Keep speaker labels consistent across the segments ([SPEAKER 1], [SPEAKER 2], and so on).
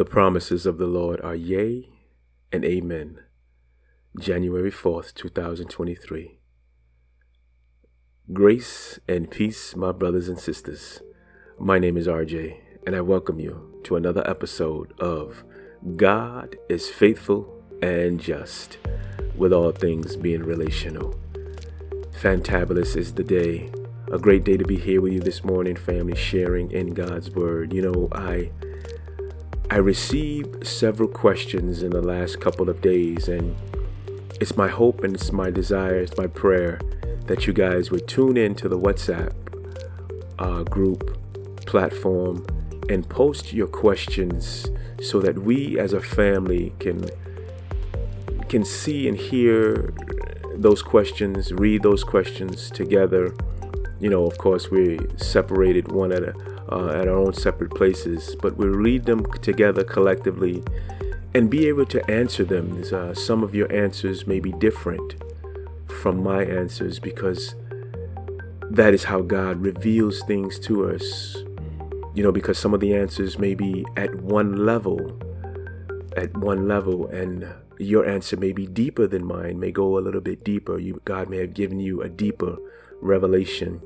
[SPEAKER 1] The promises of the Lord are yea and amen. January 4th, 2023. Grace and peace, my brothers and sisters. My name is RJ, and I welcome you to another episode of God is Faithful and Just, with all things being relational. Fantabulous is the day. A great day to be here with you this morning, family, sharing in God's Word. You know, I I received several questions in the last couple of days, and it's my hope and it's my desire, it's my prayer that you guys would tune in to the WhatsApp uh, group platform and post your questions so that we as a family can can see and hear those questions, read those questions together. You know, of course, we're separated one at a uh, at our own separate places, but we read them together collectively and be able to answer them. Uh, some of your answers may be different from my answers because that is how God reveals things to us. You know, because some of the answers may be at one level, at one level, and your answer may be deeper than mine, may go a little bit deeper. You, God may have given you a deeper revelation.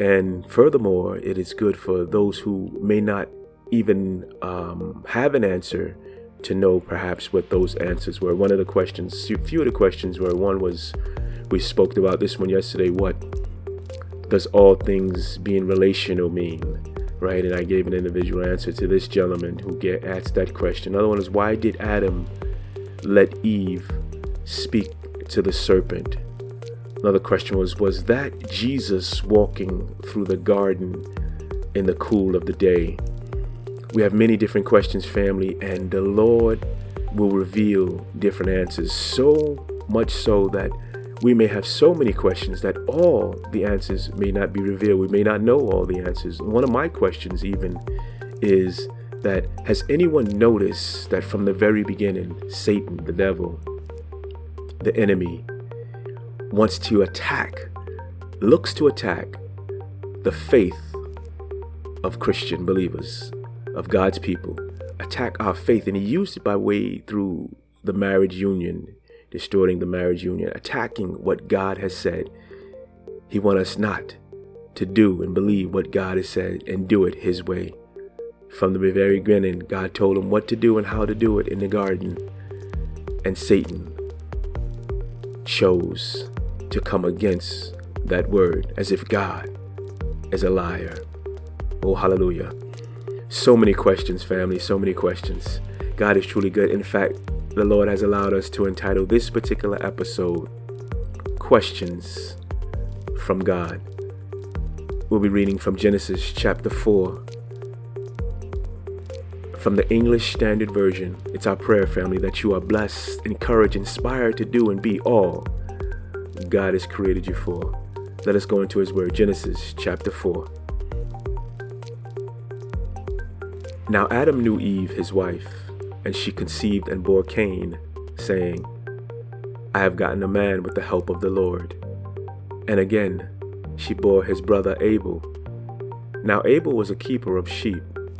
[SPEAKER 1] And furthermore, it is good for those who may not even um, have an answer to know perhaps what those answers were. One of the questions, a few of the questions were one was, we spoke about this one yesterday, what does all things being relational mean? Right? And I gave an individual answer to this gentleman who get, asked that question. Another one is, why did Adam let Eve speak to the serpent? Another question was Was that Jesus walking through the garden in the cool of the day? We have many different questions, family, and the Lord will reveal different answers. So much so that we may have so many questions that all the answers may not be revealed. We may not know all the answers. One of my questions, even, is that has anyone noticed that from the very beginning, Satan, the devil, the enemy, wants to attack, looks to attack the faith of Christian believers, of God's people, attack our faith. And he used it by way through the marriage union, distorting the marriage union, attacking what God has said. He wants us not to do and believe what God has said and do it his way. From the very beginning, God told him what to do and how to do it in the garden. And Satan chose to come against that word as if God is a liar. Oh, hallelujah. So many questions, family, so many questions. God is truly good. In fact, the Lord has allowed us to entitle this particular episode Questions from God. We'll be reading from Genesis chapter 4. From the English Standard Version, it's our prayer, family, that you are blessed, encouraged, inspired to do and be all God has created you for. Let us go into His Word. Genesis chapter 4. Now Adam knew Eve, his wife, and she conceived and bore Cain, saying, I have gotten a man with the help of the Lord. And again, she bore his brother Abel. Now Abel was a keeper of sheep,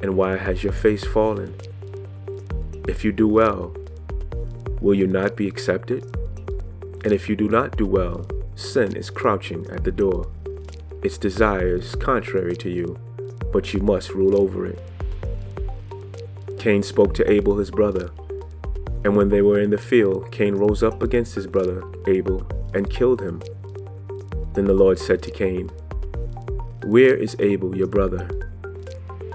[SPEAKER 1] And why has your face fallen? If you do well, will you not be accepted? And if you do not do well, sin is crouching at the door. Its desires contrary to you, but you must rule over it. Cain spoke to Abel his brother. And when they were in the field, Cain rose up against his brother Abel and killed him. Then the Lord said to Cain, Where is Abel your brother?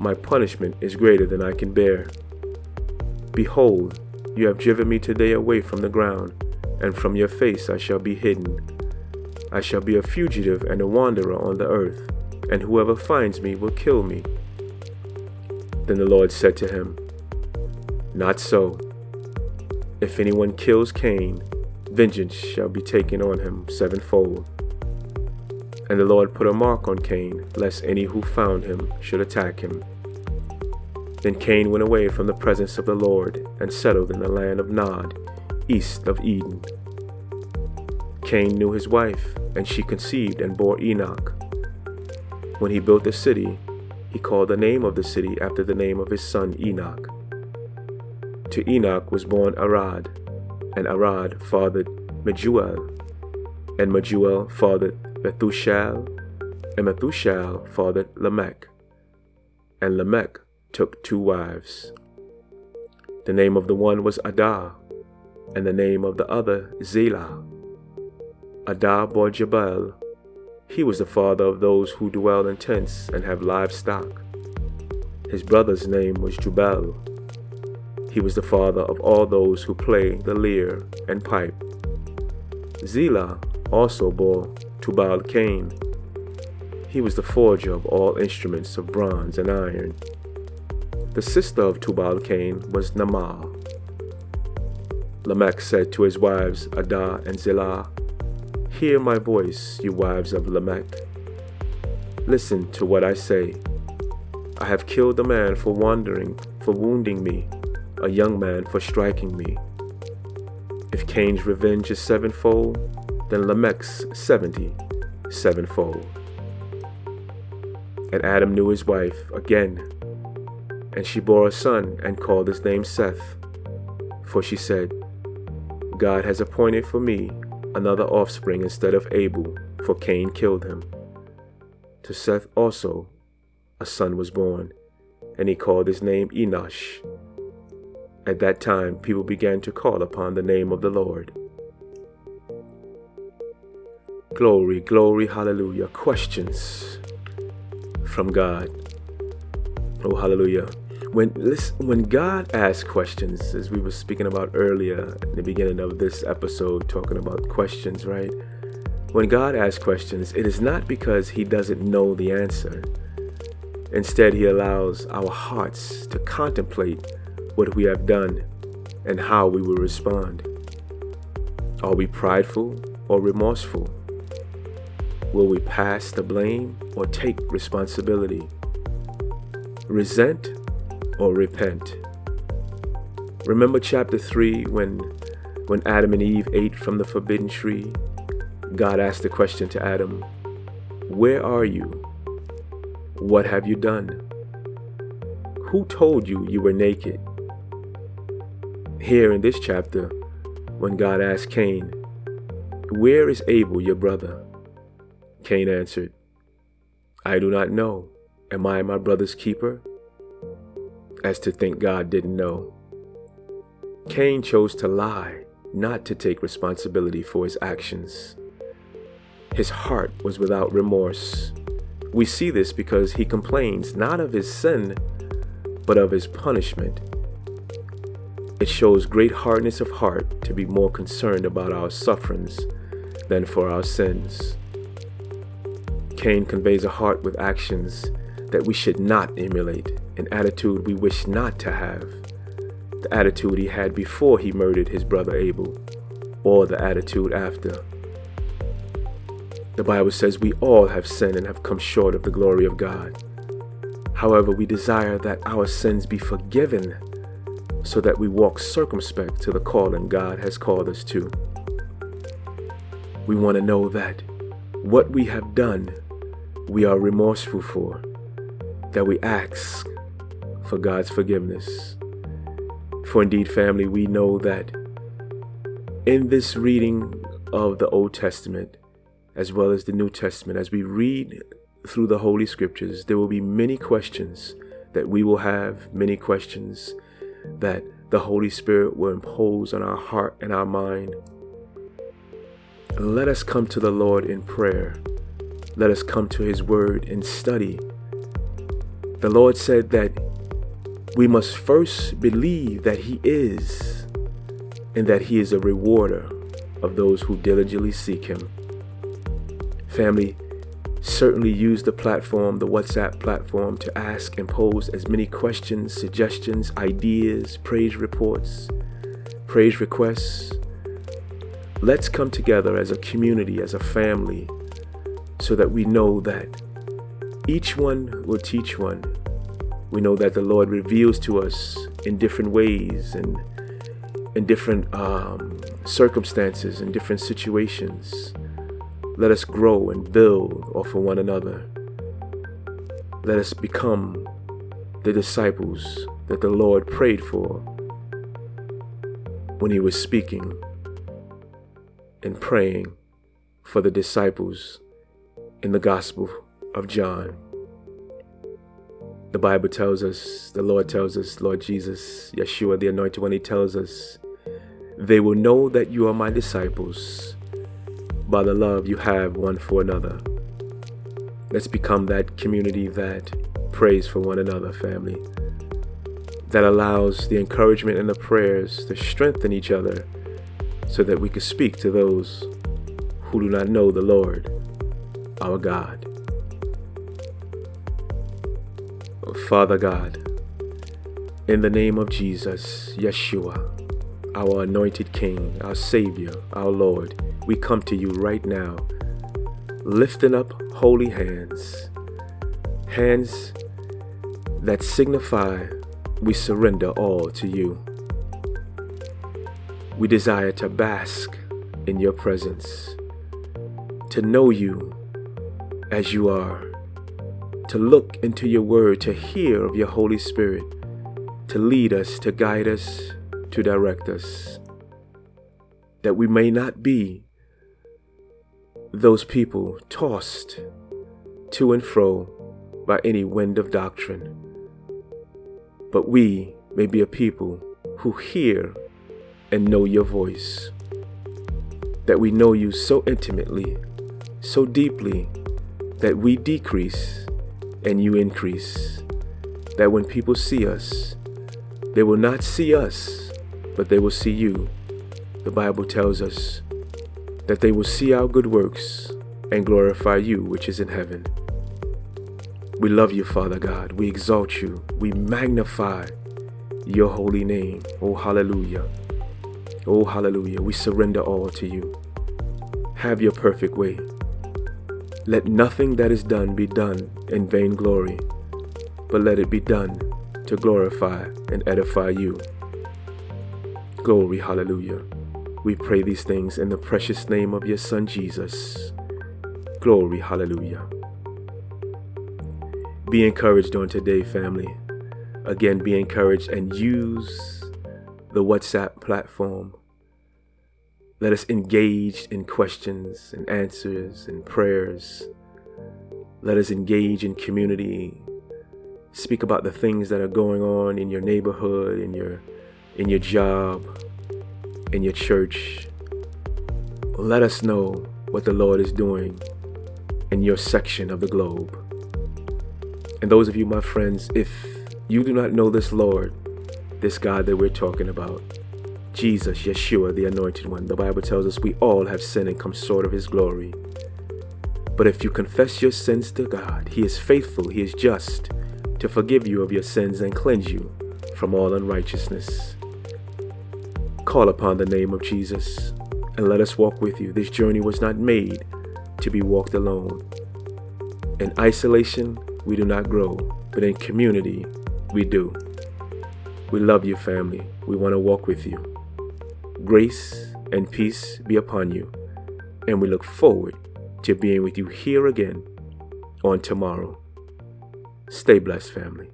[SPEAKER 1] My punishment is greater than I can bear. Behold, you have driven me today away from the ground, and from your face I shall be hidden. I shall be a fugitive and a wanderer on the earth, and whoever finds me will kill me. Then the Lord said to him, Not so. If anyone kills Cain, vengeance shall be taken on him sevenfold. And the Lord put a mark on Cain, lest any who found him should attack him. Then Cain went away from the presence of the Lord and settled in the land of Nod, east of Eden. Cain knew his wife, and she conceived and bore Enoch. When he built the city, he called the name of the city after the name of his son Enoch. To Enoch was born Arad, and Arad fathered Mehujael, and Mehujael fathered Methushael, and Methushael fathered Lamech, and Lamech took two wives. The name of the one was Adah, and the name of the other Zillah. Adah bore Jabal. He was the father of those who dwell in tents and have livestock. His brother's name was Jubal. He was the father of all those who play the lyre and pipe. Zillah also bore Tubal Cain. He was the forger of all instruments of bronze and iron. The sister of Tubal Cain was Naamah. Lamech said to his wives Adah and Zillah, Hear my voice, you wives of Lamech. Listen to what I say. I have killed a man for wandering, for wounding me, a young man for striking me. If Cain's revenge is sevenfold, then Lamech's seventy sevenfold. And Adam knew his wife again and she bore a son and called his name Seth. For she said, God has appointed for me another offspring instead of Abel, for Cain killed him. To Seth also a son was born, and he called his name Enosh. At that time, people began to call upon the name of the Lord. Glory, glory, hallelujah. Questions from God. Oh, hallelujah when when God asks questions, as we were speaking about earlier in the beginning of this episode, talking about questions, right? When God asks questions, it is not because He doesn't know the answer. Instead, He allows our hearts to contemplate what we have done and how we will respond. Are we prideful or remorseful? Will we pass the blame or take responsibility? Resent or repent. Remember chapter 3 when when Adam and Eve ate from the forbidden tree? God asked the question to Adam, "Where are you? What have you done? Who told you you were naked?" Here in this chapter, when God asked Cain, "Where is Abel your brother?" Cain answered, "I do not know. Am I my brother's keeper?" as to think God didn't know. Cain chose to lie, not to take responsibility for his actions. His heart was without remorse. We see this because he complains not of his sin, but of his punishment. It shows great hardness of heart to be more concerned about our sufferings than for our sins. Cain conveys a heart with actions that we should not emulate an attitude we wish not to have, the attitude he had before he murdered his brother Abel, or the attitude after. The Bible says we all have sinned and have come short of the glory of God. However, we desire that our sins be forgiven so that we walk circumspect to the calling God has called us to. We want to know that what we have done, we are remorseful for, that we ask for God's forgiveness. For indeed, family, we know that in this reading of the Old Testament, as well as the New Testament, as we read through the Holy Scriptures, there will be many questions that we will have, many questions that the Holy Spirit will impose on our heart and our mind. let us come to the Lord in prayer. Let us come to His Word and study. The Lord said that we must first believe that He is and that He is a rewarder of those who diligently seek Him. Family, certainly use the platform, the WhatsApp platform, to ask and pose as many questions, suggestions, ideas, praise reports, praise requests. Let's come together as a community, as a family, so that we know that each one will teach one. We know that the Lord reveals to us in different ways and in different um, circumstances, in different situations. Let us grow and build off of one another. Let us become the disciples that the Lord prayed for when he was speaking and praying for the disciples in the Gospel of John. The Bible tells us, the Lord tells us, Lord Jesus, Yeshua, the Anointed One, He tells us, they will know that you are my disciples by the love you have one for another. Let's become that community that prays for one another, family, that allows the encouragement and the prayers to strengthen each other so that we can speak to those who do not know the Lord, our God. Father God, in the name of Jesus, Yeshua, our anointed King, our Savior, our Lord, we come to you right now, lifting up holy hands, hands that signify we surrender all to you. We desire to bask in your presence, to know you as you are, to look into your word, to hear of your Holy Spirit, to lead us, to guide us, to direct us, that we may not be those people tossed to and fro by any wind of doctrine. But we may be a people who hear and know your voice. That we know you so intimately, so deeply, that we decrease and you increase. That when people see us, they will not see us, but they will see you. The Bible tells us that they will see our good works and glorify you which is in heaven. We love you, Father God. We exalt you. We magnify your holy name. Oh, hallelujah. Oh, hallelujah. We surrender all to you. Have your perfect way. Let nothing that is done be done in vain glory, but let it be done to glorify and edify you. Glory, hallelujah. We pray these things in the precious name of your Son Jesus. Glory, hallelujah. Be encouraged on today, family. Again, be encouraged and use the WhatsApp platform. Let us engage in questions and answers and prayers. Let us engage in community. Speak about the things that are going on in your neighborhood, in your in your job, in your church, let us know what the Lord is doing in your section of the globe. And those of you, my friends, if you do not know this Lord, this God that we're talking about, Jesus, Yeshua, the Anointed One, the Bible tells us we all have sinned and come short of His glory. But if you confess your sins to God, He is faithful, He is just to forgive you of your sins and cleanse you from all unrighteousness. Call upon the name of Jesus and let us walk with you. This journey was not made to be walked alone. In isolation, we do not grow, but in community, we do. We love you, family. We want to walk with you. Grace and peace be upon you, and we look forward to being with you here again on tomorrow. Stay blessed, family.